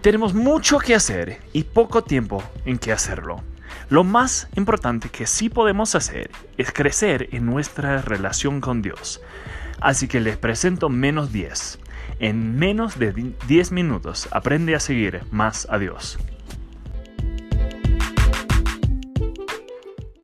Tenemos mucho que hacer y poco tiempo en que hacerlo. Lo más importante que sí podemos hacer es crecer en nuestra relación con Dios. Así que les presento menos 10. En menos de 10 minutos aprende a seguir más a Dios.